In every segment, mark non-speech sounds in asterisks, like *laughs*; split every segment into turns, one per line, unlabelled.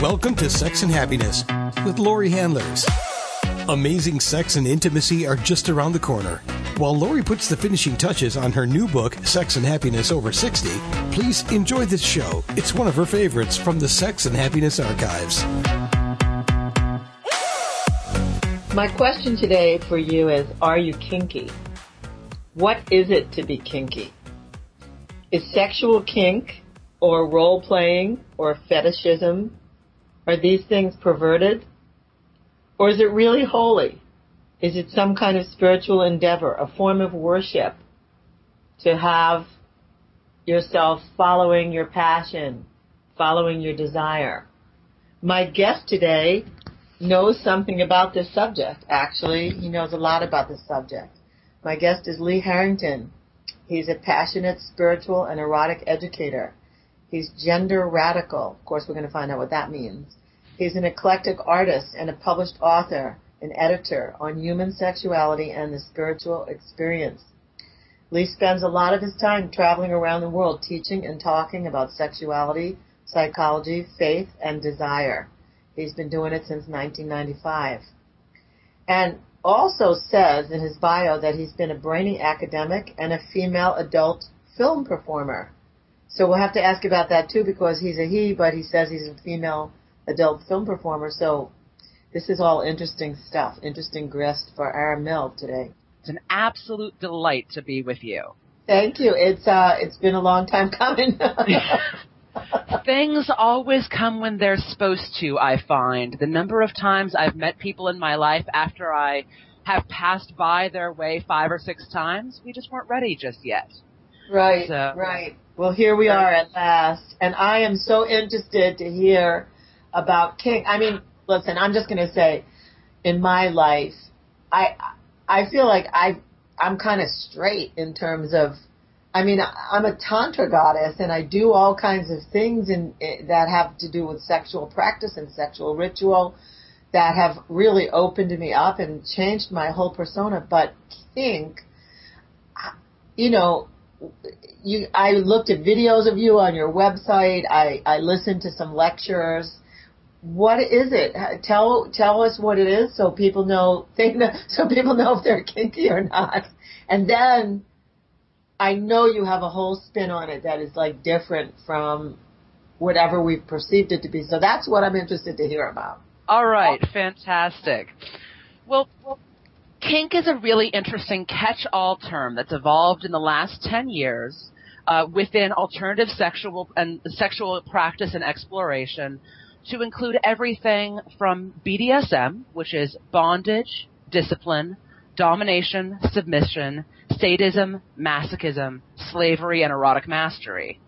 Welcome to Sex and Happiness with Lori Handelman. Amazing sex and intimacy are just around the corner. While Lori puts the finishing touches on her new book, Sex and Happiness Over 60, please enjoy this show. It's one of her favorites from the Sex and Happiness archives.
My question today for you is Are you kinky? What is it to be kinky? Is sexual kink or role playing or fetishism are these things perverted? Or is it really holy? Is it some kind of spiritual endeavor, a form of worship to have yourself following your passion, following your desire? My guest today knows something about this subject, actually. He knows a lot about this subject. My guest is Lee Harrington. He's a passionate spiritual and erotic educator. He's gender radical. Of course, we're going to find out what that means. He's an eclectic artist and a published author and editor on human sexuality and the spiritual experience. Lee spends a lot of his time traveling around the world teaching and talking about sexuality, psychology, faith, and desire. He's been doing it since 1995. And also says in his bio that he's been a brainy academic and a female adult film performer. So we'll have to ask about that too because he's a he, but he says he's a female adult film performer. So this is all interesting stuff, interesting grist for our mill today.
It's an absolute delight to be with you.
Thank you. It's uh, it's been a long time coming. *laughs*
Things always come when they're supposed to, I find. The number of times I've met people in my life after I have passed by their way five or six times, we just weren't ready just yet.
Right, so, right. Well, here we are at last. And I am so interested to hear about kink. I mean, listen, I'm just going to say, in my life, I I feel like I I'm kind of straight in terms of. I mean, I'm a tantra goddess, and I do all kinds of things in, in that have to do with sexual practice and sexual ritual that have really opened me up and changed my whole persona. But kink, you know, you I looked at videos of you on your website. I I listened to some lectures what is it? Tell tell us what it is so people *laughs* know so people know if they're kinky or not. And then I know you have a whole spin on it that is like different from whatever we've perceived it to be. So that's what I'm interested to hear about.
All right, fantastic. Well, kink is a really interesting catch-all term that's evolved in the last 10 years uh, within alternative sexual and sexual practice and exploration to include everything from BDSM, which is bondage, discipline, domination, submission, sadism, masochism, slavery, and erotic mastery.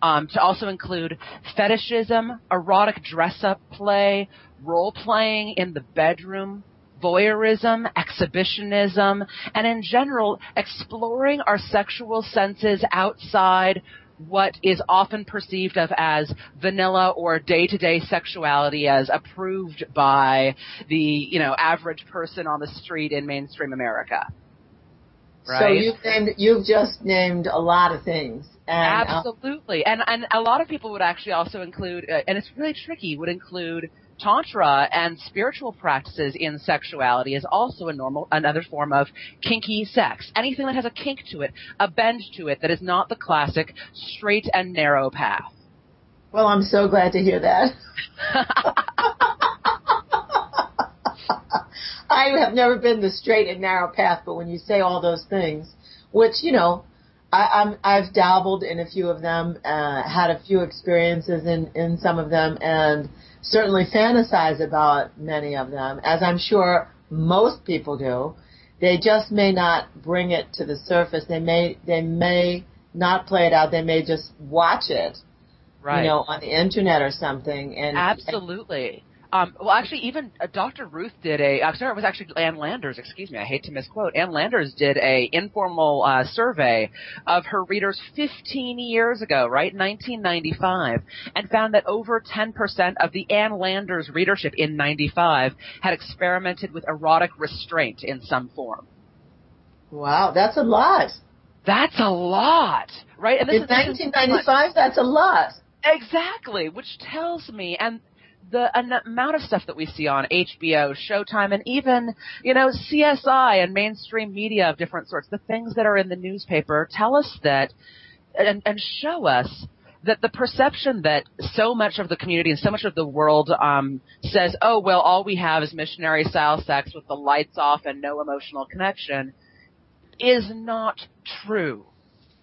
Um, to also include fetishism, erotic dress-up play, role-playing in the bedroom, voyeurism, exhibitionism, and in general, exploring our sexual senses outside what is often perceived of as vanilla or day-to-day sexuality as approved by the, you know, average person on the street in mainstream America. Right?
So you've named, you've just named a lot of things.
And, uh, Absolutely. And, and a lot of people would actually also include, uh, and it's really tricky, would include tantra and spiritual practices in sexuality is also a normal another form of kinky sex. Anything that has a kink to it, a bend to it that is not the classic straight and narrow path.
Well, I'm so glad to hear that. *laughs* I have never been the straight and narrow path, but when you say all those things, which you know, I, I'm I've dabbled in a few of them, uh, had a few experiences in in some of them, and certainly fantasize about many of them, as I'm sure most people do. They just may not bring it to the surface. They may they may not play it out. They may just watch it,
right.
you know, on the internet or something. And
absolutely. Um, well, actually, even uh, Dr. Ruth did a. I'm sorry, it was actually Ann Landers. Excuse me, I hate to misquote. Ann Landers did a informal uh, survey of her readers 15 years ago, right, 1995, and found that over 10% of the Ann Landers readership in 95 had experimented with erotic restraint in some form.
Wow, that's a lot.
That's a lot, right?
And this in is, 1995, that's a lot.
Exactly, which tells me, and the amount of stuff that we see on HBO, Showtime, and even, you know, CSI and mainstream media of different sorts, the things that are in the newspaper tell us that and, and show us that the perception that so much of the community and so much of the world um, says, oh, well, all we have is missionary style sex with the lights off and no emotional connection is not true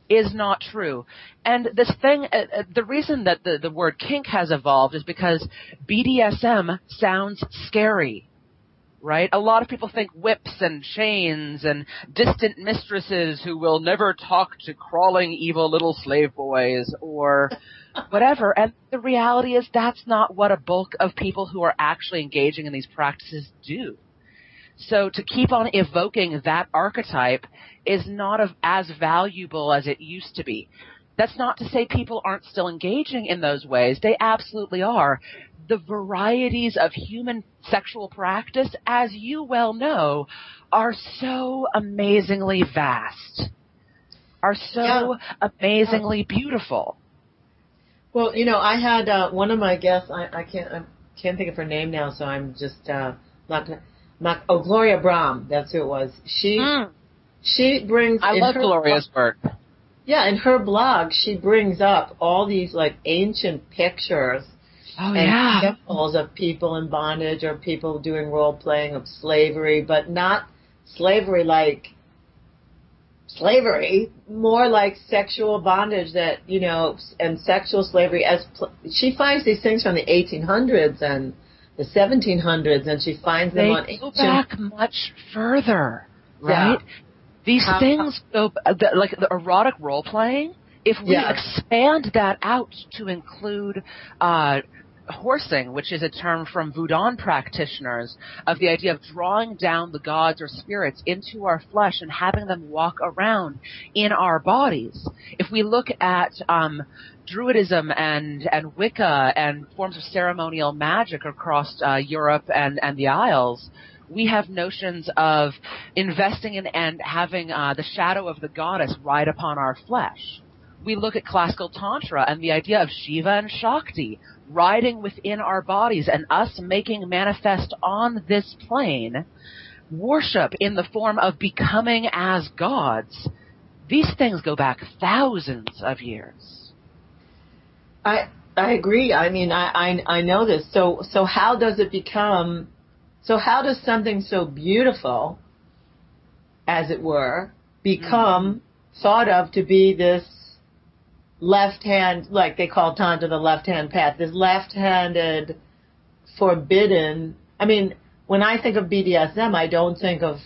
is not true. And this thing, uh, uh, the reason that the, the word kink has evolved is because BDSM sounds scary. Right? A lot of people think whips and chains and distant mistresses who will never talk to crawling evil little slave boys or *laughs* whatever. And the reality is that's not what a bulk of people who are actually engaging in these practices do. So to keep on evoking that archetype is not of, as valuable as it used to be. That's not to say people aren't still engaging in those ways. They absolutely are. The varieties of human sexual practice, as you well know, are so amazingly vast. Are so yeah. amazingly beautiful.
Well, you know, I had uh, one of my guests. I, I can't. I can't think of her name now, so I'm just uh, not gonna. Not, oh, Gloria Brame. That's who it was. She mm. she brings.
I love Gloria's work.
Yeah, in her blog, she brings up all these like ancient pictures
oh,
and
yeah.
symbols of people in bondage or people doing role playing of slavery, but not slavery like slavery, more like sexual bondage that you know, and sexual slavery as pl- she finds these things from the 1800s and the 1700s, and she finds them
they
on
go
ancient.
back much further, right?
Yeah.
These
How-
things go the, like the erotic role playing. If we
Yeah.
expand that out to include uh, horsing, which is a term from Voodoo practitioners, of the idea of drawing down the gods or spirits into our flesh and having them walk around in our bodies. If we look at um, Druidism and and Wicca and forms of ceremonial magic across uh, Europe and and the Isles, we have notions of investing in and having uh, the shadow of the goddess ride upon our flesh. We look at classical tantra and the idea of Shiva and Shakti riding within our bodies and us making manifest on this plane worship in the form of becoming as gods. These things go back thousands of years.
I I agree. I mean, I, I I know this. So so how does it become? So how does something so beautiful, as it were, become mm-hmm. thought of to be this left hand, like they call Tantra the left hand path, this left handed, forbidden. I mean, when I think of BDSM, I don't think of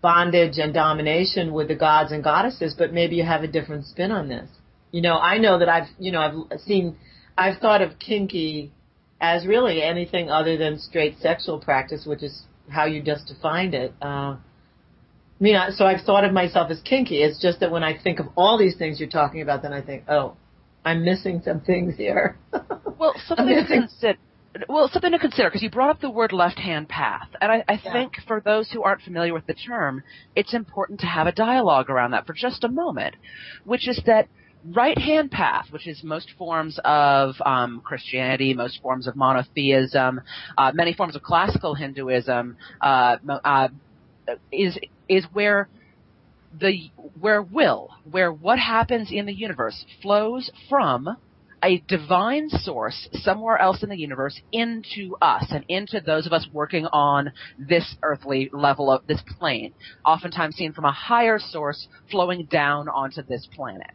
bondage and domination with the gods and goddesses, but maybe you have a different spin on this. You know, I know that I've, you know, I've seen, I've thought of kinky as really anything other than straight sexual practice, which is how you just defined it. Uh, I mean, so I've thought of myself as kinky. It's just that when I think of all these things you're talking about, then I think, oh, I'm missing some things here. *laughs*
Well, something to consider. Well, something to consider because you brought up the word left-hand path, and I, I
Yeah.
think for those who aren't familiar with the term, it's important to have a dialogue around that for just a moment, which is that right-hand path, which is most forms of um, Christianity, most forms of monotheism, uh, many forms of classical Hinduism, uh, uh, is is where the where will, where what happens in the universe flows from a divine source somewhere else in the universe into us and into those of us working on this earthly level of this plane, oftentimes seen from a higher source flowing down onto this planet.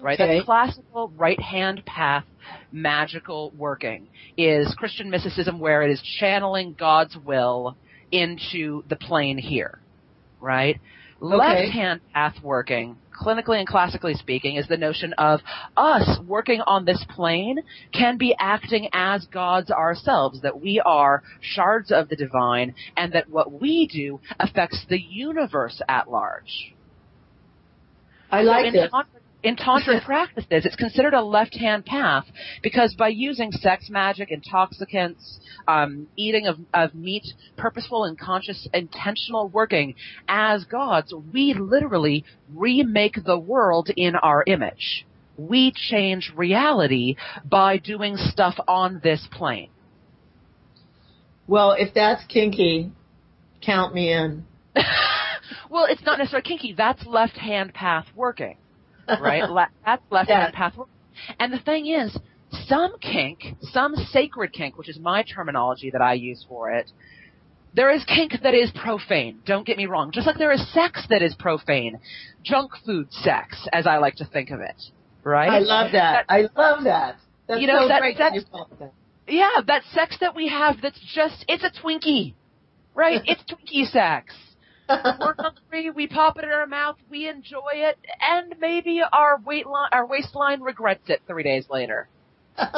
Right?
Okay.
That classical right hand path magical working is Christian mysticism where it is channeling God's will into the plane here. Right? Left hand path working, clinically and classically speaking, is the notion of us working on this plane can be acting as gods ourselves, that we are shards of the divine, and that what we do affects the universe at large.
I like
so
this.
Tantra, in tantra *laughs* practices, it's considered a left-hand path because by using sex magic, intoxicants, um, eating of, of meat, purposeful and conscious, intentional working as gods, we literally remake the world in our image. We change reality by doing stuff on this plane.
Well, if that's kinky, count me in. *laughs*
well, it's not necessarily kinky. That's left hand path working, right? *laughs* That's left hand
Yeah.
path. And the thing is, some kink, some sacred kink, which is my terminology that I use for it, there is kink that is profane. Don't get me wrong. Just like there is sex that is profane. Junk food sex, as I like to think of it. Right?
I love that. I love that. That's
You know,
so
that-
great
that-
that.
Yeah, that sex that we have that's just, it's a Twinkie. Right? *laughs* It's Twinkie sex. We're hungry, we pop it in our mouth, we enjoy it, and maybe our weight line, our waistline regrets it three days later. *laughs*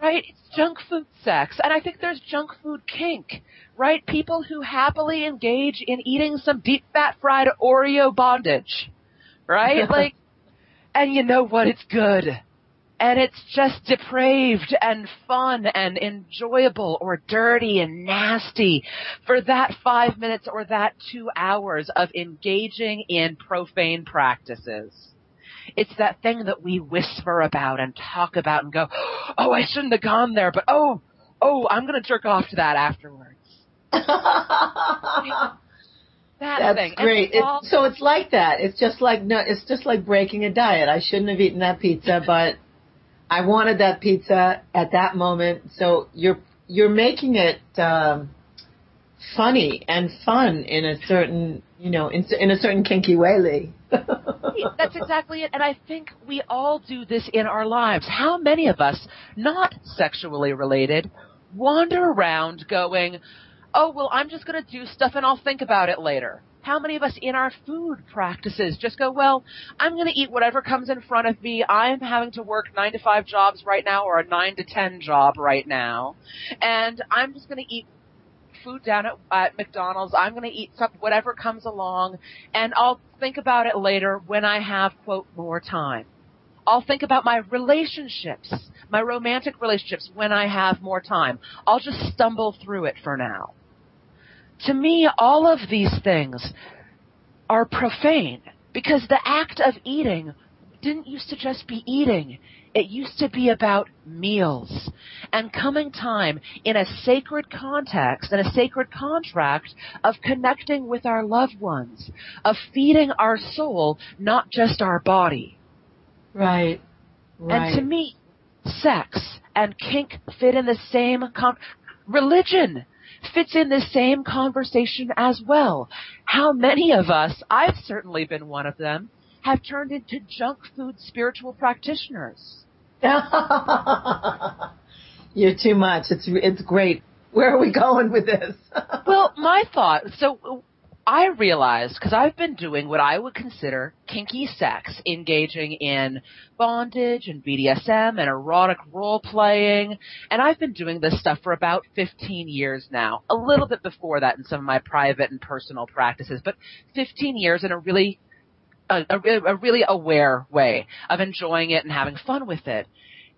Right? It's junk food sex. And I think there's junk food kink. Right? People who happily engage in eating some deep fat fried Oreo bondage. Right? *laughs* Like, and you know what? It's good. And it's just depraved and fun and enjoyable or dirty and nasty for that five minutes or that two hours of engaging in profane practices. It's that thing that we whisper about and talk about and go, oh, I shouldn't have gone there, but oh, oh, I'm going to jerk off to that afterwards. *laughs* That
That's
thing.
Great. It,
all-
so it's like that. It's just like no. It's just like breaking a diet. I shouldn't have eaten that pizza, but I wanted that pizza at that moment. So you're you're making it um, funny and fun in a certain you know in, in a certain kinky way, Lee.
That's exactly it. And I think we all do this in our lives. How many of us, not sexually related, wander around going, oh, well, I'm just going to do stuff and I'll think about it later? How many of us in our food practices just go, well, I'm going to eat whatever comes in front of me. I'm having to work nine to five jobs right now or a nine to ten job right now. And I'm just going to eat food down at, at McDonald's. I'm going to eat some, whatever comes along and I'll think about it later when I have, quote, more time. I'll think about my relationships, my romantic relationships when I have more time. I'll just stumble through it for now. To me, all of these things are profane because the act of eating didn't used to just be eating. It used to be about meals and coming time in a sacred context and a sacred contract of connecting with our loved ones, of feeding our soul, not just our body.
Right. Right.
And to me, sex and kink fit in the same con- religion fits in the same conversation as well. How many of us, I've certainly been one of them, have turned into junk food spiritual practitioners? *laughs*
You're too much. It's it's great. Where are we going with this? *laughs*
well, my thought, so I realized, because I've been doing what I would consider kinky sex, engaging in bondage and BDSM and erotic role playing, and I've been doing this stuff for about 15 years now. A little bit before that in some of my private and personal practices, but 15 years in a really, a, a, a really aware way of enjoying it and having fun with it.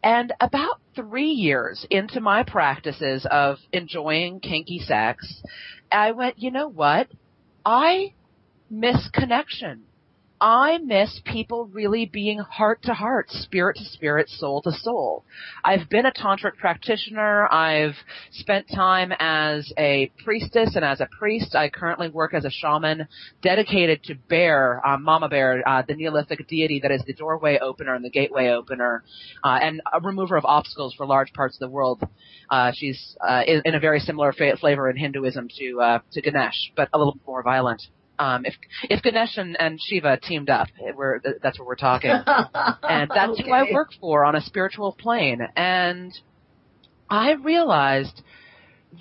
And about three years into my practices of enjoying kinky sex, I went, you know what? I miss connection. I miss people really being heart to heart, spirit to spirit, soul to soul. I've been a tantric practitioner. I've spent time as a priestess and as a priest. I currently work as a shaman dedicated to Bear, uh, Mama Bear, uh, the Neolithic deity that is the doorway opener and the gateway opener, uh, and a remover of obstacles for large parts of the world. Uh, she's uh, in, in a very similar fa- flavor in Hinduism to uh, to Ganesh, but a little more violent. Um, if if Ganesh and, and Shiva teamed up, we're, that's what we're talking, *laughs* and that's who I work for on a spiritual plane. And I realized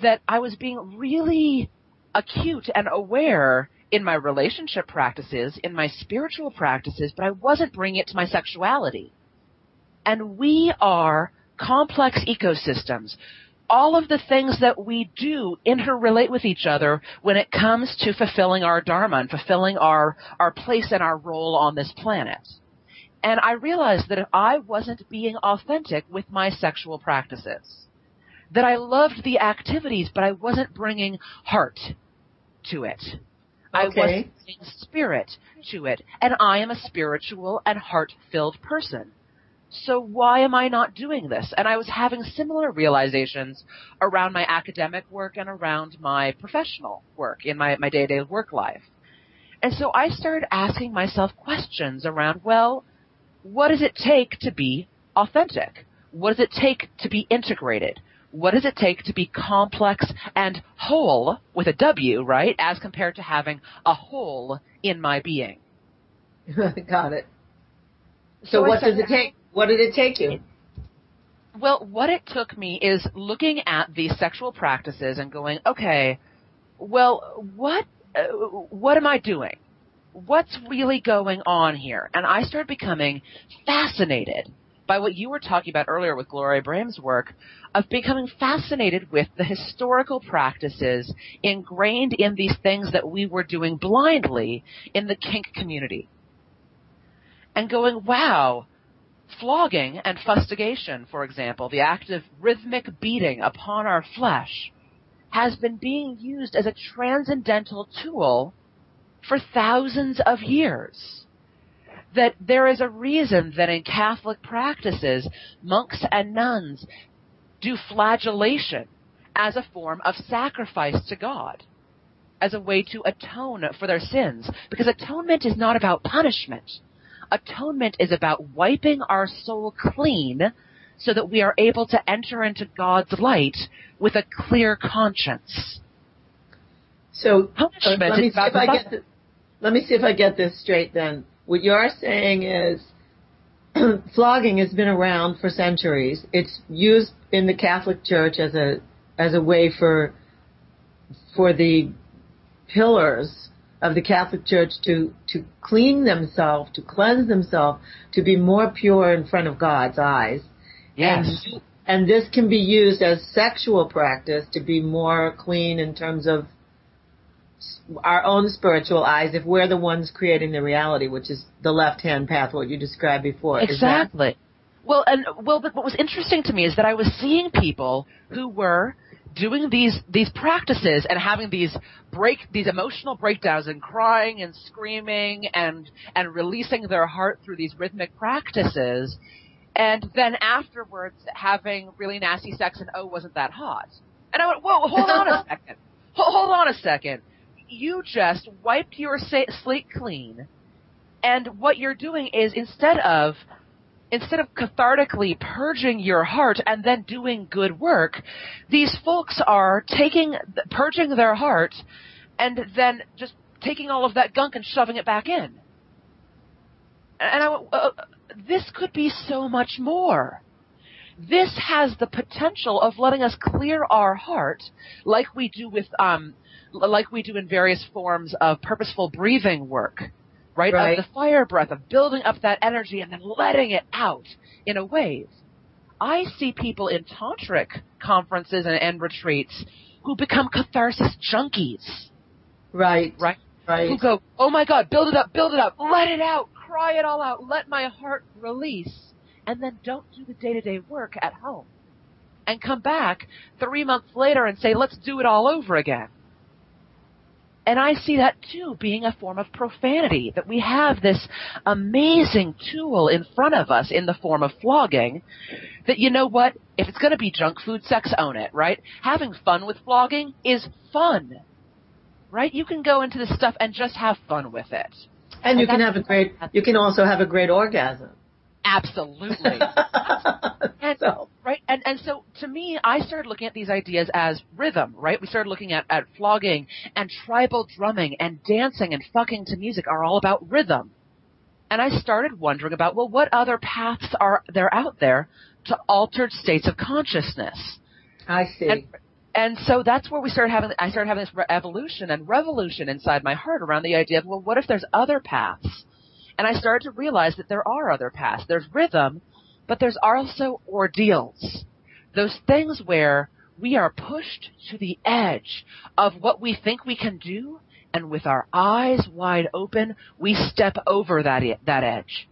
that I was being really acute and aware in my relationship practices, in my spiritual practices, but I wasn't bringing it to my sexuality. And we are complex ecosystems. All of the things that we do interrelate with each other when it comes to fulfilling our dharma and fulfilling our, our place and our role on this planet. And I realized that if I wasn't being authentic with my sexual practices, that I loved the activities, but I wasn't bringing heart to it.
Okay.
I wasn't bringing spirit to it. And I am a spiritual and heart-filled person. So why am I not doing this? And I was having similar realizations around my academic work and around my professional work in my, my day-to-day work life. And so I started asking myself questions around, well, what does it take to be authentic? What does it take to be integrated? What does it take to be complex and whole with a W, right? As compared to having a hole in my being. *laughs*
Got it. So, so what does it take? What did it take you?
Well, what it took me is looking at these sexual practices and going, okay, well, what uh, what am I doing? What's really going on here? And I started becoming fascinated by what you were talking about earlier with Gloria Brame's work of becoming fascinated with the historical practices ingrained in these things that we were doing blindly in the kink community. And going, wow, flogging and fustigation, for example, the act of rhythmic beating upon our flesh, has been being used as a transcendental tool for thousands of years. That there is a reason that in Catholic practices, monks and nuns do flagellation as a form of sacrifice to God, as a way to atone for their sins. Because atonement is not about punishment. Atonement is about wiping our soul clean so that we are able to enter into God's light with a clear conscience.
So uh, let me see if I get this, let me see if I get this straight. Then what you're saying is *clears throat* flogging has been around for centuries. It's used in the Catholic Church as a as a way for for the pillars of the Catholic Church to to clean themselves, to cleanse themselves, to be more pure in front of God's eyes.
Yes.
And, and this can be used as sexual practice to be more clean in terms of our own spiritual eyes if we're the ones creating the reality, which is the left hand path, what you described before.
Exactly. Well, and well, but what was interesting to me is that I was seeing people who were doing these these practices and having these break these emotional breakdowns and crying and screaming and and releasing their heart through these rhythmic practices. And then afterwards having really nasty sex and oh wasn't that hot? And i went whoa hold on a *laughs* second. Hold on a second. You just wiped your slate clean. And what you're doing is instead of instead of cathartically purging your heart and then doing good work, these folks are taking, purging their heart and then just taking all of that gunk and shoving it back in. And I uh, this could be so much more. This has the potential of letting us clear our heart, like we do with, um, like we do in various forms of purposeful breathing work right? right? Of the fire breath, of building up that energy and then letting it out in a wave. I see people in tantric conferences and, and retreats who become catharsis junkies.
Right.
Right.
Right.
Who go, oh my god, build it up, build it up, let it out, cry it all out, let my heart release, and then don't do the day to day work at home. And come back three months later and say, let's do it all over again. And I see that too being a form of profanity, that we have this amazing tool in front of us in the form of flogging, that you know what, if it's gonna be junk food sex, own it, right? Having fun with flogging is fun. Right? You can go into this stuff and just have fun with it.
And, and you can have a great, you can also have a great orgasm.
Absolutely. *laughs* and, so. Right. And, and so to me, I started looking at these ideas as rhythm, right? We started looking at, at flogging and tribal drumming and dancing and fucking to music are all about rhythm. And I started wondering about, well, what other paths are there out there to altered states of consciousness?
I see.
And, and so that's where we started having, I started having this re- evolution and revolution inside my heart around the idea of, well, what if there's other paths? And I started to realize that there are other paths. There's rhythm, but there's also ordeals. Those things where we are pushed to the edge of what we think we can do, and with our eyes wide open, we step over that that edge.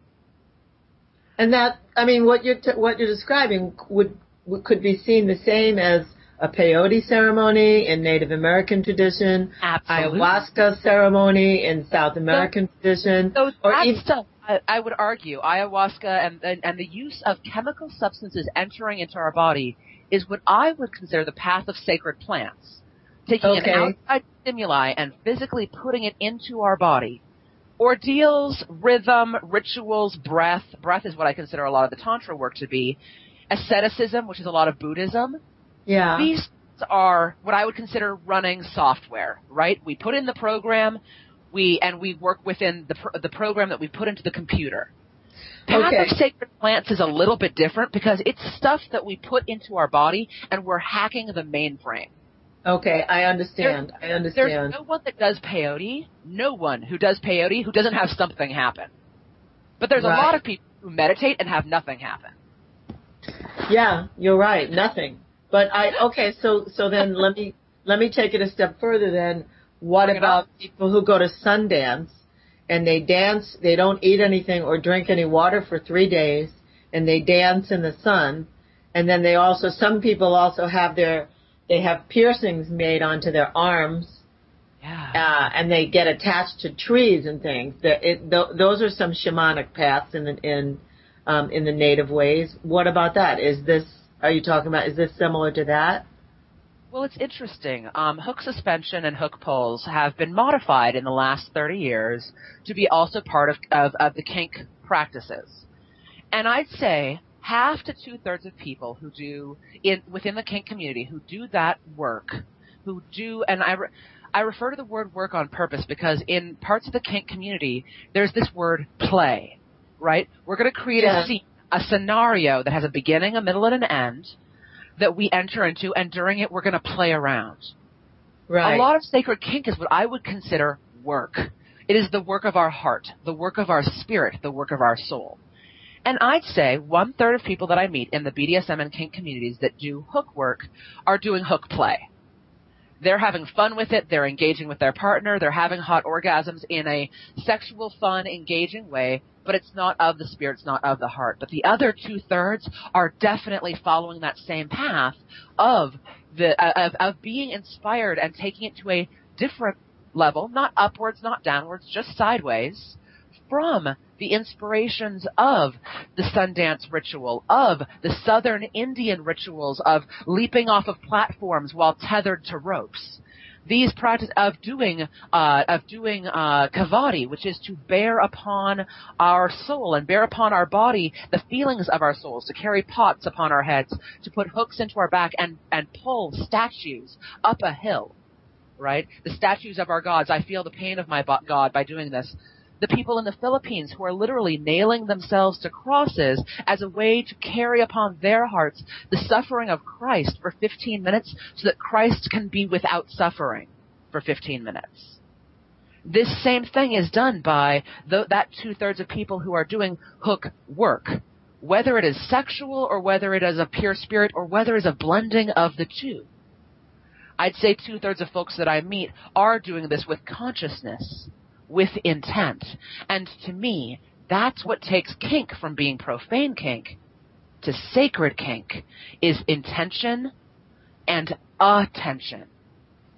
And that, I mean, what you're t- what you're describing would, would could be seen the same as a peyote ceremony in Native American tradition,
Absolutely.
ayahuasca ceremony in South American so, tradition,
so or even,
stuff
I, I would argue ayahuasca and, and, and the use of chemical substances entering into our body is what I would consider the path of sacred plants. Taking
Okay.
an outside stimuli and physically putting it into our body. Ordeals, rhythm, rituals, breath. Breath is what I consider a lot of the Tantra work to be. Asceticism, which is a lot of Buddhism.
Yeah.
These are what I would consider running software, right? We put in the program, we and we work within the pro- the program that we put into the computer. Path
Okay.
of Sacred Plants is a little bit different because it's stuff that we put into our body and we're hacking the mainframe.
Okay, I understand. I understand.
There's no one that does peyote, no one who does peyote who doesn't have something happen. But there's a lot of people who meditate and have nothing happen.
Yeah, you're right. Nothing. But I okay. So so then let me let me take it a step further. Then what about people who go to Sundance and they dance? They don't eat anything or drink any water for three days, and they dance in the sun. And then they also some people also have their they have piercings made onto their arms
Yeah.
uh, and they get attached to trees and things. That it, th- those are some shamanic paths in the, in um, in the native ways. What about that? Is this are you talking about? Is this similar to that?
Well, it's interesting. Um, hook suspension and hook pulls have been modified in the last 30 years to be also part of, of, of the kink practices. And I'd say half to two thirds of people who do in within the kink community who do that work, who do, and I, re, I refer to the word work on purpose because in parts of the kink community, there's this word play, right? We're going to create
Yeah.
a scene, a scenario that has a beginning, a middle, and an end that we enter into, and during it, we're going to play around.
Right.
A lot of sacred kink is what I would consider work. It is the work of our heart, the work of our spirit, the work of our soul. And I'd say one third of people that I meet in the BDSM and kink communities that do hook work are doing hook play. They're having fun with it, they're engaging with their partner, they're having hot orgasms in a sexual, fun, engaging way, but it's not of the spirit, it's not of the heart. But the other two thirds are definitely following that same path of the uh, of, of being inspired and taking it to a different level, not upwards, not downwards, just sideways, from the inspirations of the Sundance ritual, of the Southern Indian rituals of leaping off of platforms while tethered to ropes. These practice of doing uh, of doing uh, kavadi, which is to bear upon our soul and bear upon our body the feelings of our souls, to carry pots upon our heads, to put hooks into our back and and pull statues up a hill right? The statues of our gods. I feel the pain of my bo- God by doing this. The people in the Philippines who are literally nailing themselves to crosses as a way to carry upon their hearts the suffering of Christ for 15 minutes so that Christ can be without suffering for 15 minutes. This same thing is done by the, that two thirds of people who are doing hook work. Whether it is sexual or whether it is a pure spirit or whether it is a blending of the two. I'd say two thirds of folks that I meet are doing this with consciousness, with intent. And to me, that's what takes kink from being profane kink to sacred kink is intention and attention.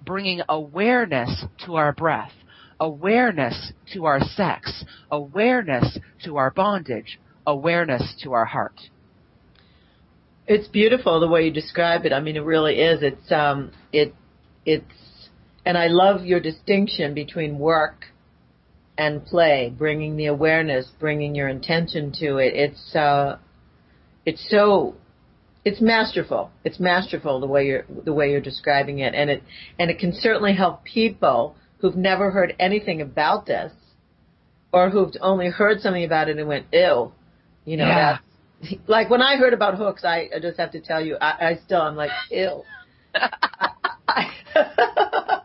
Bringing awareness to our breath, awareness to our sex, awareness to our bondage, awareness to our heart.
It's beautiful the way you describe it. I mean, it really is. It's um, it, it's, and I love your distinction between work and play, bringing the awareness, bringing your intention to it. It's uh, it's so, it's masterful. It's masterful the way you're the way you're describing it, and it and it can certainly help people who've never heard anything about this, or who've only heard something about it and went, ew, you know,
Yeah.
that's *laughs* like when I heard about hooks, I, I just have to tell you, I, I still I'm like, ew. *laughs* I, *laughs*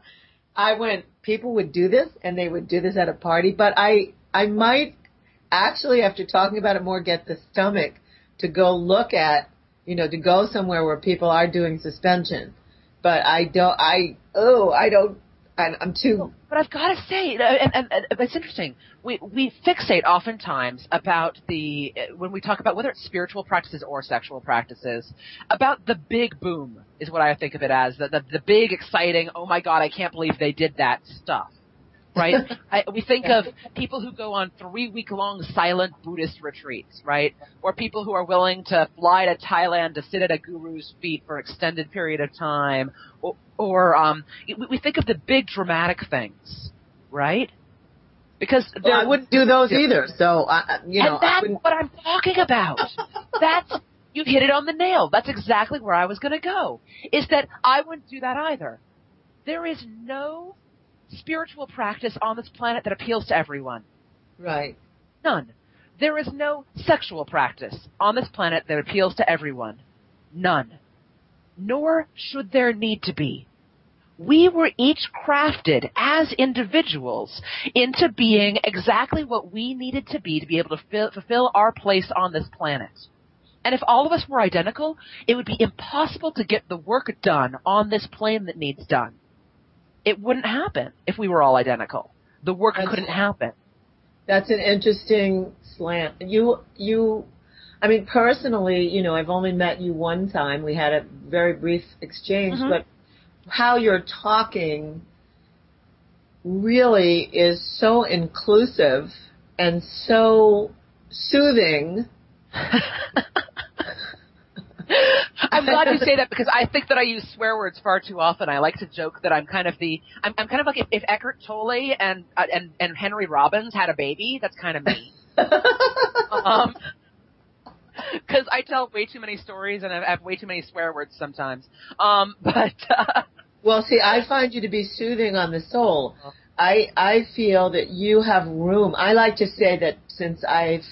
I went, people would do this and they would do this at a party, but I I might actually after talking about it more get the stomach to go look at, you know, to go somewhere where people are doing suspension. But I don't I oh, I don't I, I'm too
But I've got to say, and, and, and it's interesting. We we fixate oftentimes about the uh, when we talk about whether it's spiritual practices or sexual practices about the big boom is what I think of it as the the, the big exciting. Oh my God, I can't believe they did that stuff. Right? *laughs* I, we think of people who go on three week long silent Buddhist retreats, right? Or people who are willing to fly to Thailand to sit at a guru's feet for an extended period of time. Or, or um, we think of the big dramatic things, right? Because
well, I wouldn't do those either. So, I, you know,
and that's what I'm talking about. *laughs* that's you hit it on the nail. That's exactly where I was going to go. Is that I wouldn't do that either. There is no spiritual practice on this planet that appeals to everyone.
Right.
None. There is no sexual practice on this planet that appeals to everyone. None. Nor should there need to be. We were each crafted as individuals into being exactly what we needed to be to be able to fulfill our place on this planet. And if all of us were identical, it would be impossible to get the work done on this plane that needs done. It wouldn't happen if we were all identical. The work that's, couldn't happen.
That's an interesting slant. You, you, I mean, personally, you know, I've only met you one time. We had a very brief exchange, mm-hmm. but how you're talking really is so inclusive and so soothing *laughs*
I'm glad you say that because I think that I use swear words far too often. I like to joke that I'm kind of the I'm, I'm kind of like if, if Eckhart Tolle and uh, and and Henry Rollins had a baby, that's kind of me. *laughs* um, because I tell way too many stories and I have way too many swear words sometimes. Um, *laughs* but uh,
well, see, I find you to be soothing on the soul. I I feel that you have room. I like to say that since I've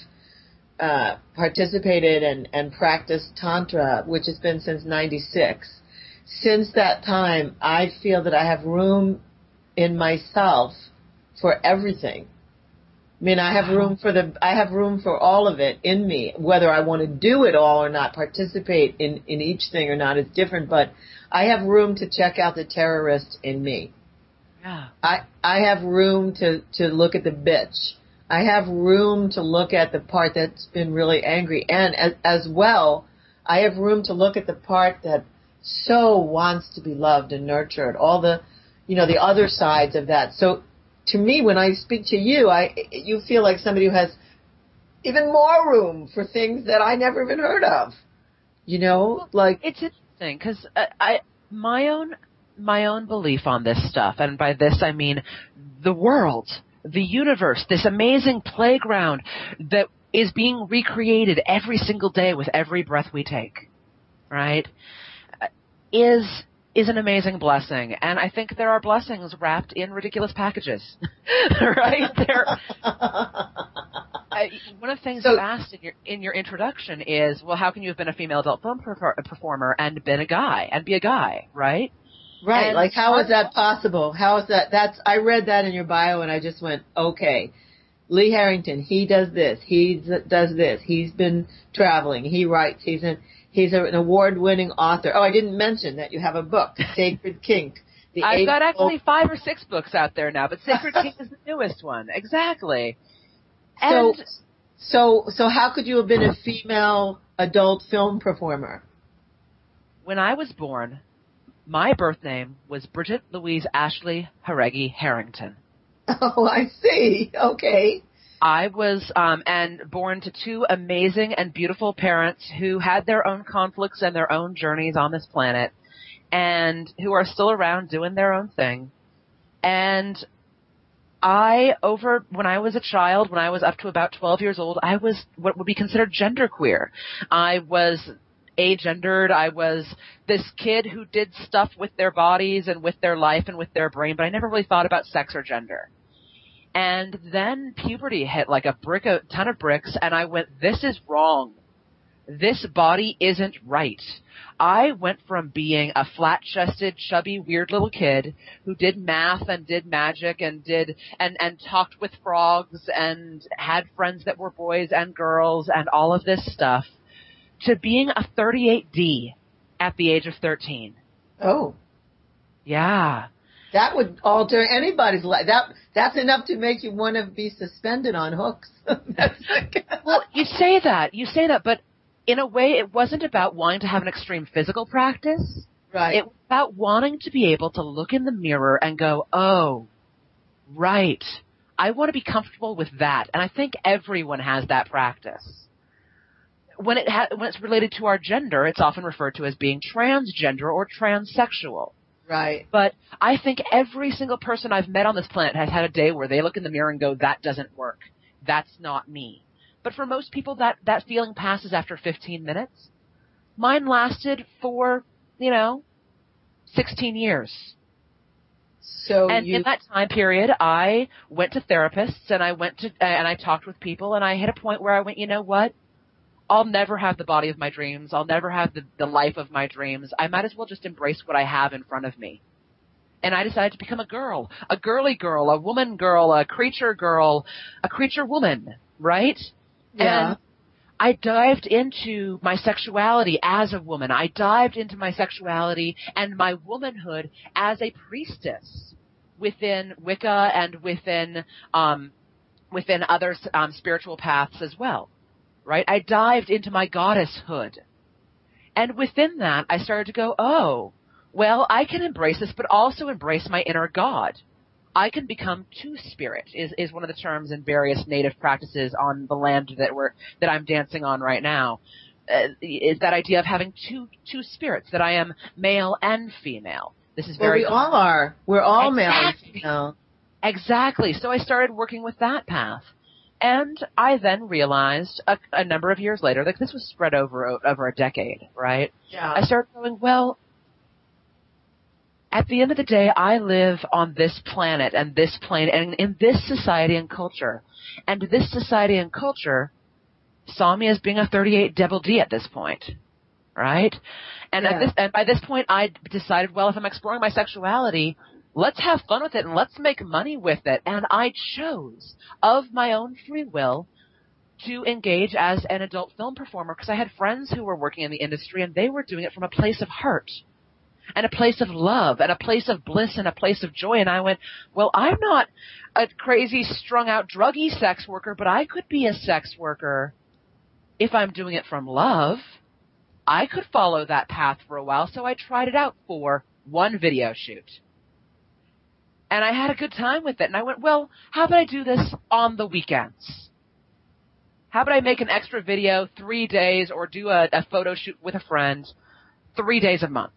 uh, participated and, and practiced Tantra, which has been since 96. Since that time, I feel that I have room in myself for everything. I mean, I have room for the, I have room for all of it in me. Whether I want to do it all or not, participate in, in each thing or not is different, but I have room to check out the terrorist in me.
Yeah.
I, I have room to, to look at the bitch I have room to look at the part that's been really angry, and as, as well, I have room to look at the part that so wants to be loved and nurtured. All the, you know, the other sides of that. So, to me, when I speak to you, I you feel like somebody who has even more room for things that I never even heard of. You know, like
it's interesting because I, uh, I my own my own belief on this stuff, and by this I mean the world the universe, this amazing playground that is being recreated every single day with every breath we take, right? Is is an amazing blessing, and I think there are blessings wrapped in ridiculous packages, *laughs* right? There. one of the things so, you asked in your in your introduction is, well, how can you have been a female adult film performer and been a guy and be a guy, right?
Right. And like, how is that possible? How is that? That's, I read that in your bio and I just went, okay. Lee Harrington, he does this, he does this, he's been traveling, he writes, he's an, he's an award-winning author. Oh, I didn't mention that you have a book, Sacred Kink.
The I've got actually five or six books out there now, but Sacred *laughs* Kink is the newest one. Exactly.
And so, so, so how could you have been a female adult film performer?
When I was born, my birth name was Bridget Louise Ashley Haregi Harrington.
Oh, I see. Okay.
I was um, and born to two amazing and beautiful parents who had their own conflicts and their own journeys on this planet, and who are still around doing their own thing. And I, over when I was a child, when I was up to about 12 years old, I was what would be considered genderqueer. I was agendered. I was this kid who did stuff with their bodies and with their life and with their brain, but I never really thought about sex or gender. And then puberty hit like a brick, a ton of bricks, and I went, this is wrong. This body isn't right. I went from being a flat-chested, chubby, weird little kid who did math and did magic and did and and talked with frogs and had friends that were boys and girls and all of this stuff to being a 38D at the age of 13.
Oh.
Yeah.
That would alter anybody's life. That that's enough to make you want to be suspended on hooks. *laughs* *laughs*
well, you say that, you say that, but in a way, it wasn't about wanting to have an extreme physical practice.
Right.
It was about wanting to be able to look in the mirror and go, "Oh, Right. I want to be comfortable with that. And I think everyone has that practice. When it ha- when it's related to our gender, it's often referred to as being transgender or transsexual.
Right.
But I think every single person I've met on this planet has had a day where they look in the mirror and go, that doesn't work. That's not me. But for most people, that, that feeling passes after 15 minutes. Mine lasted for, you know, 16 years.
So
and
you,
in that time period, I went to therapists and I went to, and I talked with people and I hit a point where I went, you know what? I'll never have the body of my dreams. I'll never have the, the life of my dreams. I might as well just embrace what I have in front of me. And I decided to become a girl, a girly girl, a woman girl, a creature girl, a creature woman, right?
Yeah.
And I dived into my sexuality as a woman. I dived into my sexuality and my womanhood as a priestess within Wicca and within um, within other um, spiritual paths as well. Right? I dived into my goddesshood, and within that, I started to go, oh, well, I can embrace this, but also embrace my inner god. I can become two spirit is, is one of the terms in various native practices on the land that we're that I'm dancing on right now. Uh, is that idea of having two two spirits that I am male and female. This is
well,
very
we all are. We're all male and
Exactly.
female.
Exactly. So I started working with that path. And I then realized a, a number of years later, like this was spread over over a decade, right?
Yeah.
I started going, well, at the end of the day, I live on this planet and this plane and in this society and culture. And this society and culture saw me as being a 38 double D at this point. Right? And
Yeah.
at this, and by this point I decided, well, if I'm exploring my sexuality, let's have fun with it and let's make money with it. And I chose of my own free will to engage as an adult film performer because I had friends who were working in the industry and they were doing it from a place of heart and a place of love and a place of bliss and a place of joy. And I went, well, I'm not a crazy strung out druggy sex worker, but I could be a sex worker if I'm doing it from love. I could follow that path for a while. So I tried it out for one video shoot. And I had a good time with it. And I went, well, how about I do this on the weekends? How about I make an extra video three days or do a, a photo shoot with a friend three days a month?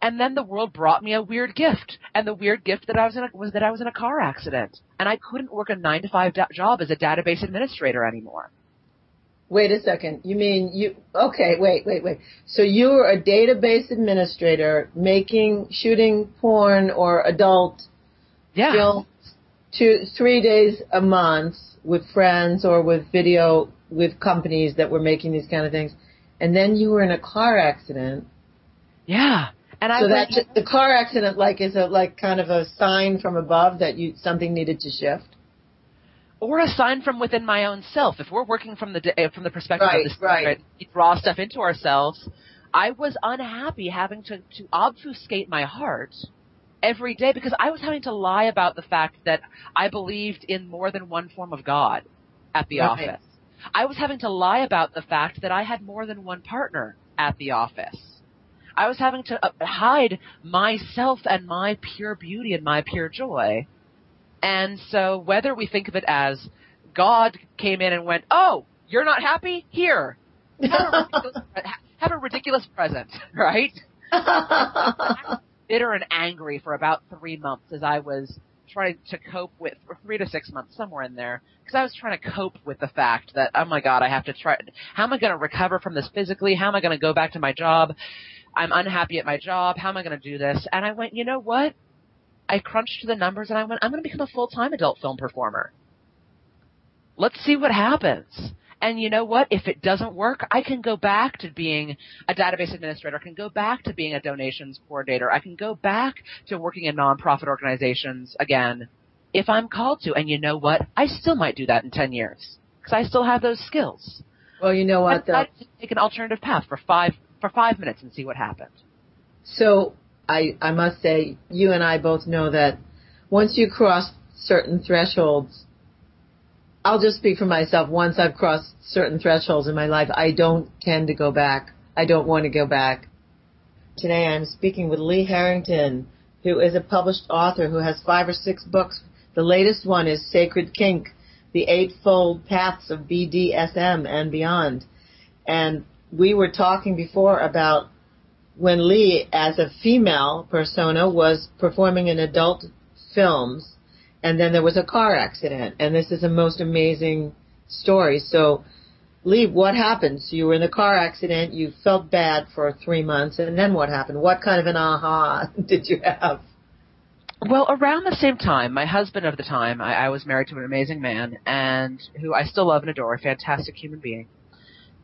And then the world brought me a weird gift. And the weird gift that I was in a, was that I was in a car accident. And I couldn't work a nine to five job as a database administrator anymore.
Wait a second. You mean you? Okay, wait, wait, wait. So you were a database administrator making, shooting porn or adult
Yeah.
films two, three days a month with friends or with video with companies that were making these kind of things, and then you were in a car accident.
Yeah. And I
so that the car accident like is a like kind of a sign from above that you something needed to shift.
Or a sign from within my own self. If we're working from the uh, from the perspective
Right,
of the
right.
spirit, we draw stuff into ourselves. I was unhappy having to to obfuscate my heart every day because I was having to lie about the fact that I believed in more than one form of God at the
Right.
office. I was having to lie about the fact that I had more than one partner at the office. I was having to uh, hide myself and my pure beauty and my pure joy. And so whether we think of it as God came in and went, "Oh, you're not happy? Here, have a ridiculous, *laughs* have a ridiculous present," *laughs* right? *laughs* Bitter and angry for about three months as I was trying to cope with, or three to six months, somewhere in there, because I was trying to cope with the fact that, oh my God, I have to try. How am I going to recover from this physically? How am I going to go back to my job? I'm unhappy at my job. How am I going to do this? And I went, you know what? I crunched the numbers and I went, I'm going to become a full-time adult film performer. Let's see what happens. And you know what? If it doesn't work, I can go back to being a database administrator. I can go back to being a donations coordinator. I can go back to working in nonprofit organizations again if I'm called to. And you know what? I still might do that in 10 years because I still have those skills.
well, you know
I
what though.
decided to take an alternative path for five for five minutes and see what happened.
So I I must say you and I both know that once you cross certain thresholds, I'll just speak for myself. Once I've crossed certain thresholds in my life, I don't tend to go back. I don't want to go back. Today I'm speaking with Lee Harrington, who is a published author who has five or six books The latest one is Sacred Kink, the Eightfold Paths of BDSM and Beyond. And we were talking before about when Lee, as a female persona, was performing in adult films, and then there was a car accident. And this is a most amazing story. So, Lee, what happened? So you were in a car accident, you felt bad for three months, and then what happened? What kind of an aha *laughs* did you have?
Well, around the same time, my husband of the time, I, I was married to an amazing man, and who I still love and adore, a fantastic human being.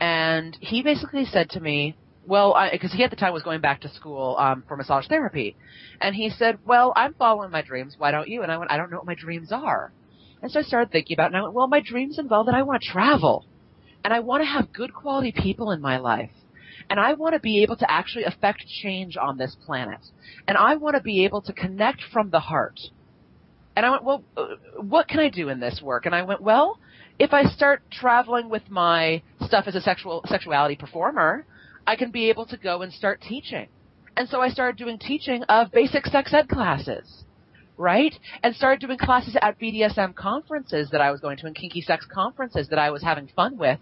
And he basically said to me, well, because he at the time was going back to school um, for massage therapy, and he said, "Well, I'm following my dreams. Why don't you?" And I went, "I don't know what my dreams are." And so I started thinking about it, and I went, "Well, my dreams involve that I want to travel, and I want to have good quality people in my life, and I want to be able to actually affect change on this planet, and I want to be able to connect from the heart." And I went, "Well, uh, what can I do in this work?" And I went, "Well." If I start traveling with my stuff as a sexual sexuality performer, I can be able to go and start teaching. And so I started doing teaching of basic sex ed classes, right? And started doing classes at BDSM conferences that I was going to and kinky sex conferences that I was having fun with,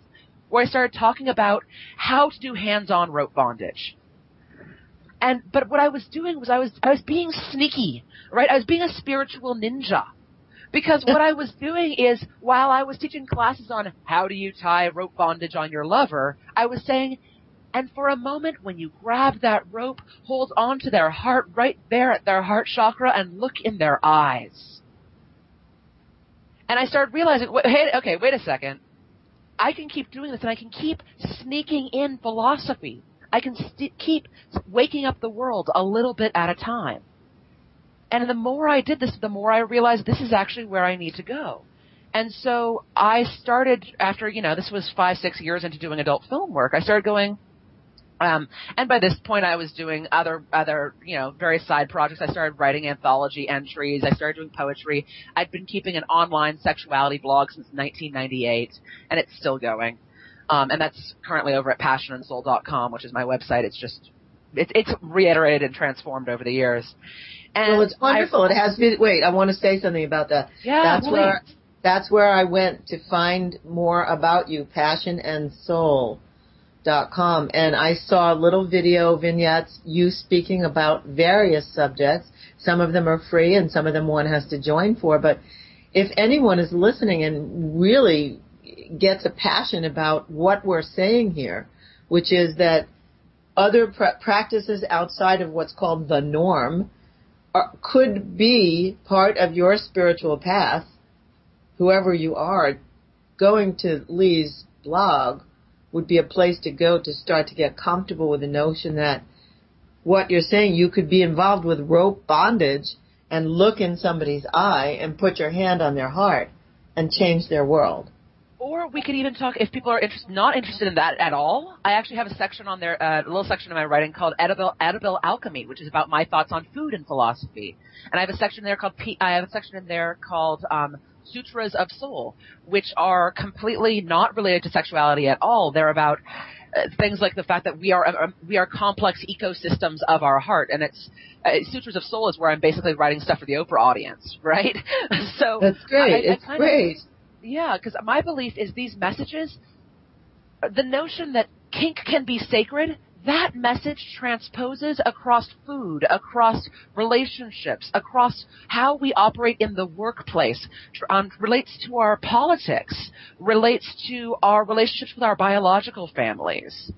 where I started talking about how to do hands-on rope bondage. And, but what I was doing was I was, I was being sneaky, right? I was being a spiritual ninja. Because what I was doing is, while I was teaching classes on how do you tie rope bondage on your lover, I was saying, and for a moment, when you grab that rope, hold on to their heart right there at their heart chakra and look in their eyes. And I started realizing, hey, okay, wait a second. I can keep doing this and I can keep sneaking in philosophy. I can st- keep waking up the world a little bit at a time. And the more I did this, the more I realized this is actually where I need to go. And so I started after, you know, this was five, six years into doing adult film work, I started going, um, and by this point, I was doing other, other, you know, various side projects. I started writing anthology entries. I started doing poetry. I'd been keeping an online sexuality blog since 1998, and it's still going. Um, and that's currently over at passionandsoul.com, which is my website. It's just, it, it's reiterated and transformed over the years. And
well, it's wonderful. I, it has been. Wait, I want to say something about that.
Yeah,
that's
please.
where that's where I went to find more about you, passion and soul com, and I saw little video vignettes, you speaking about various subjects. Some of them are free and some of them one has to join for, but if anyone is listening and really gets a passion about what we're saying here, which is that other pr- practices outside of what's called the norm are, could be part of your spiritual path, whoever you are, going to Lee's blog would be a place to go to start to get comfortable with the notion that what you're saying, you could be involved with rope bondage and look in somebody's eye and put your hand on their heart and change their world.
Or we could even talk if people are interest, not interested in that at all. I actually have a section on there, uh, a little section in my writing called edible, edible alchemy, which is about my thoughts on food and philosophy. And I have a section there called I have a section in there called um, Sutras of Soul, which are completely not related to sexuality at all. They're about uh, things like the fact that we are uh, we are complex ecosystems of our heart, and it's uh, Sutras of Soul is where I'm basically writing stuff for the Oprah audience, *laughs* right? *laughs*
so that's great. I, I it's great. Of,
yeah, because my belief is these messages, the notion that kink can be sacred that message transposes across food, across relationships, across how we operate in the workplace, um, relates to our politics, relates to our relationships with our biological families.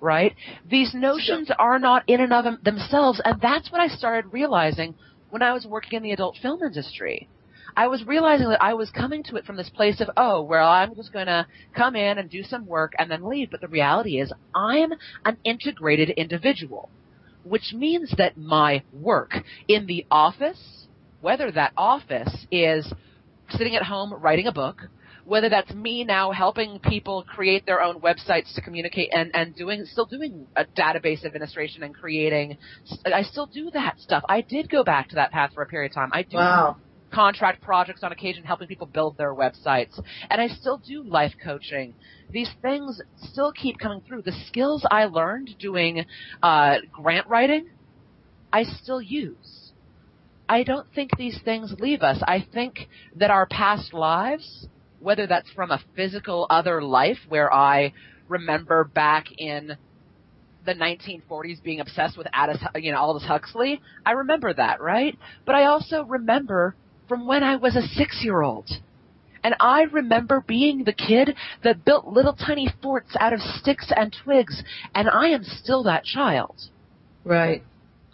Right? These notions are not in and of themselves, and that's what I started realizing when I was working in the adult film industry. I was realizing that I was coming to it from this place of, oh, well, I'm just going to come in and do some work and then leave. But the reality is I'm an integrated individual, which means that my work in the office, whether that office is sitting at home writing a book, whether that's me now helping people create their own websites to communicate and, and doing, still doing a database administration and creating, I still do that stuff. I did go back to that path for a period of time. I do
wow
contract projects on occasion helping people build their websites. And I still do life coaching. These things still keep coming through. The skills I learned doing uh, grant writing, I still use. I don't think these things leave us. I think that our past lives, whether that's from a physical other life where I remember back in the 1940s being obsessed with Aldous, you know, Aldous Huxley, I remember that, right? But I also remember from when I was a six-year-old. And I remember being the kid that built little tiny forts out of sticks and twigs, and I am still that child.
Right.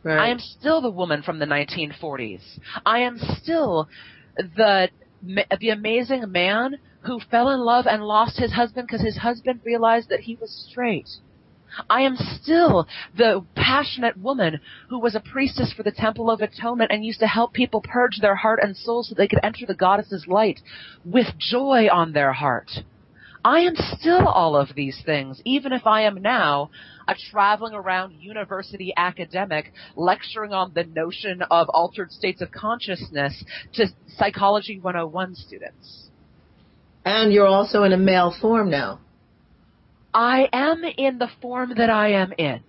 Right.
I am still the woman from the 1940s. I am still the the amazing man who fell in love and lost his husband because his husband realized that he was straight. I am still the passionate woman who was a priestess for the Temple of Atonement and used to help people purge their heart and soul so they could enter the goddess's light with joy on their heart. I am still all of these things, even if I am now a traveling around university academic lecturing on the notion of altered states of consciousness to Psychology 101 students.
And you're also in a male form now.
I am in the form that I am in.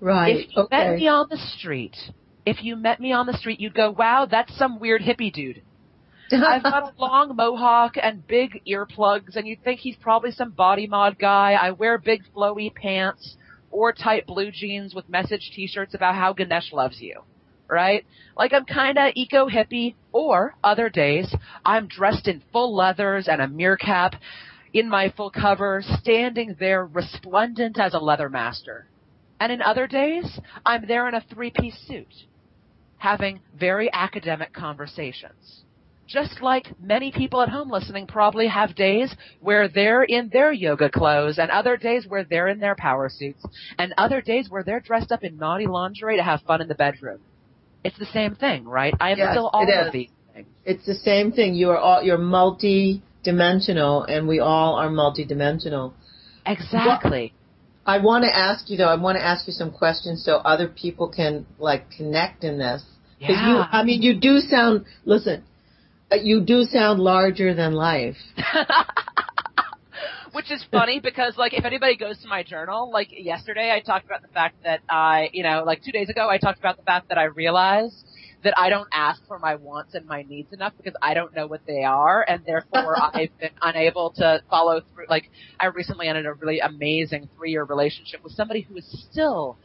Right.
If you
okay.
met me on the street, if you met me on the street, you'd go, wow, that's some weird hippie dude. *laughs* I've got a long mohawk and big earplugs, and you'd think he's probably some body mod guy. I wear big flowy pants or tight blue jeans with message t-shirts about how Ganesh loves you. Right? Like I'm kinda eco hippie, or other days, I'm dressed in full leathers and a Muir cap in my full cover, standing there resplendent as a leather master. And in other days, I'm there in a three-piece suit, having very academic conversations. Just like many people at home listening probably have days where they're in their yoga clothes and other days where they're in their power suits and other days where they're dressed up in naughty lingerie to have fun in the bedroom. It's the same thing, right? I am
Yes,
still all of these things.
It's the same thing. You are all you're multi-dimensional, and we all are multi-dimensional.
Exactly.
I want to ask you though. I want to ask you some questions so other people can like connect in this. 'Cause you,
Yeah.
I mean, you do sound. Listen, uh, you do sound larger than life. *laughs*
Which is funny because like if anybody goes to my journal, like yesterday I talked about the fact that I, you know, like two days ago I talked about the fact that I realized that I don't ask for my wants and my needs enough because I don't know what they are and therefore *laughs* I've been unable to follow through. Like I recently ended a really amazing three year relationship with somebody who is still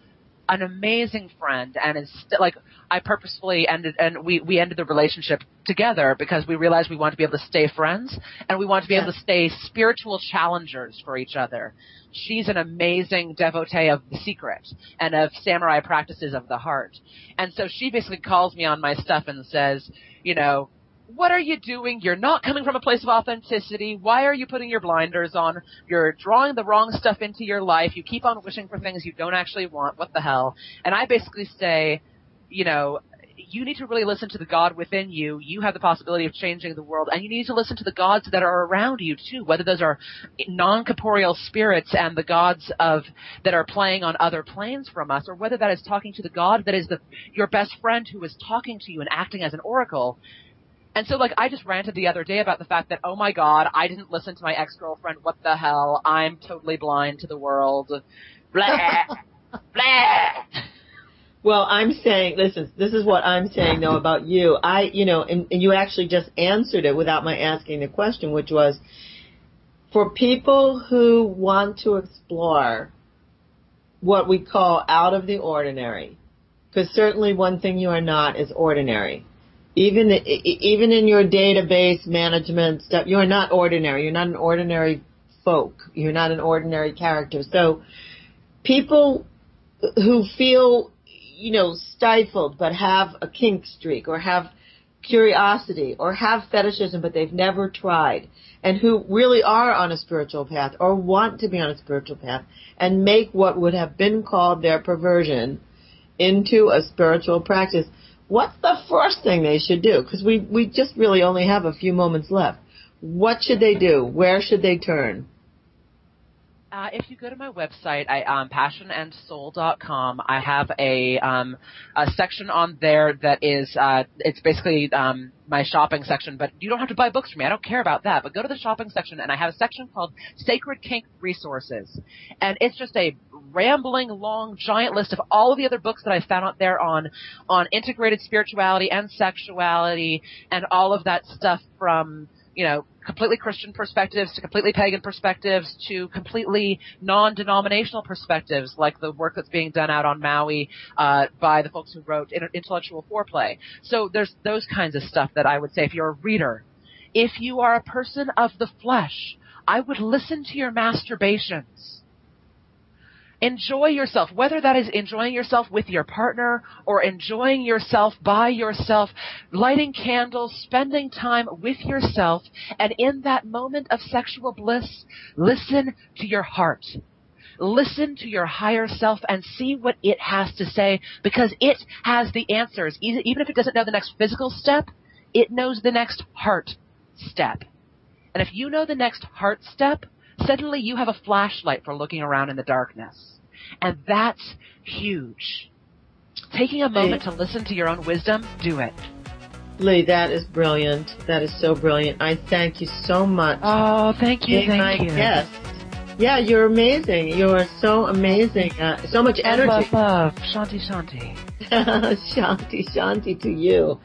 an amazing friend and is still like I purposefully ended and we we ended the relationship together because we realized we wanted to be able to stay friends and we wanted to be able to stay spiritual challengers for each other. She's an amazing devotee of the secret and of samurai practices of the heart. And so she basically calls me on my stuff and says, you know, what are you doing? You're not coming from a place of authenticity. Why are you putting your blinders on? You're drawing the wrong stuff into your life. You keep on wishing for things you don't actually want. What the hell? And I basically say, you know, you need to really listen to the God within you. You have the possibility of changing the world, and you need to listen to the gods that are around you too, whether those are non-corporeal spirits and the gods of that are playing on other planes from us, or whether that is talking to the God that is the your best friend who is talking to you and acting as an oracle. And so, like, I just ranted the other day about the fact that, oh my god, I didn't listen to my ex-girlfriend. What the hell? I'm totally blind to the world. Blah. *laughs* Blah.
Well, I'm saying, listen, this is what I'm saying though about you. I, you know, and, and you actually just answered it without my asking the question, which was, for people who want to explore what we call out of the ordinary, because certainly one thing you are not is ordinary. Even, even in your database management stuff, you're not ordinary. You're not an ordinary folk. You're not an ordinary character. So people who feel, you know, stifled but have a kink streak or have curiosity or have fetishism but they've never tried and who really are on a spiritual path or want to be on a spiritual path and make what would have been called their perversion into a spiritual practice. What's the first thing they should do? Because we, we just really only have a few moments left. What should they do? Where should they turn?
Uh, if you go to my website, I, um, passionandsoul.com, I have a, um, a section on there that is, uh, it's basically, um, my shopping section, but you don't have to buy books from me. I don't care about that. But go to the shopping section and I have a section called Sacred Kink Resources. And it's just a rambling, long, giant list of all of the other books that I found out there on on integrated spirituality and sexuality and all of that stuff from you know completely Christian perspectives to completely pagan perspectives to completely non-denominational perspectives, like the work that's being done out on Maui uh, by the folks who wrote Intellectual Foreplay. So there's those kinds of stuff that I would say if you're a reader. If you are a person of the flesh, I would listen to your masturbations enjoy yourself, whether that is enjoying yourself with your partner or enjoying yourself by yourself, lighting candles, spending time with yourself, and in that moment of sexual bliss, listen to your heart. Listen to your higher self and see what it has to say because it has the answers. Even if it doesn't know the next physical step, it knows the next heart step. And if you know the next heart step, suddenly you have a flashlight for looking around in the darkness. And that's huge. Taking a moment to listen to your own wisdom, do it.
Lee, that is brilliant. That is so brilliant. I thank you so much.
Oh, thank you.
Being
thank
my
you.
guest. Yeah, you're amazing. You are so amazing. Uh, so much energy.
Love, love. Shanti, shanti. *laughs*
shanti, shanti to you.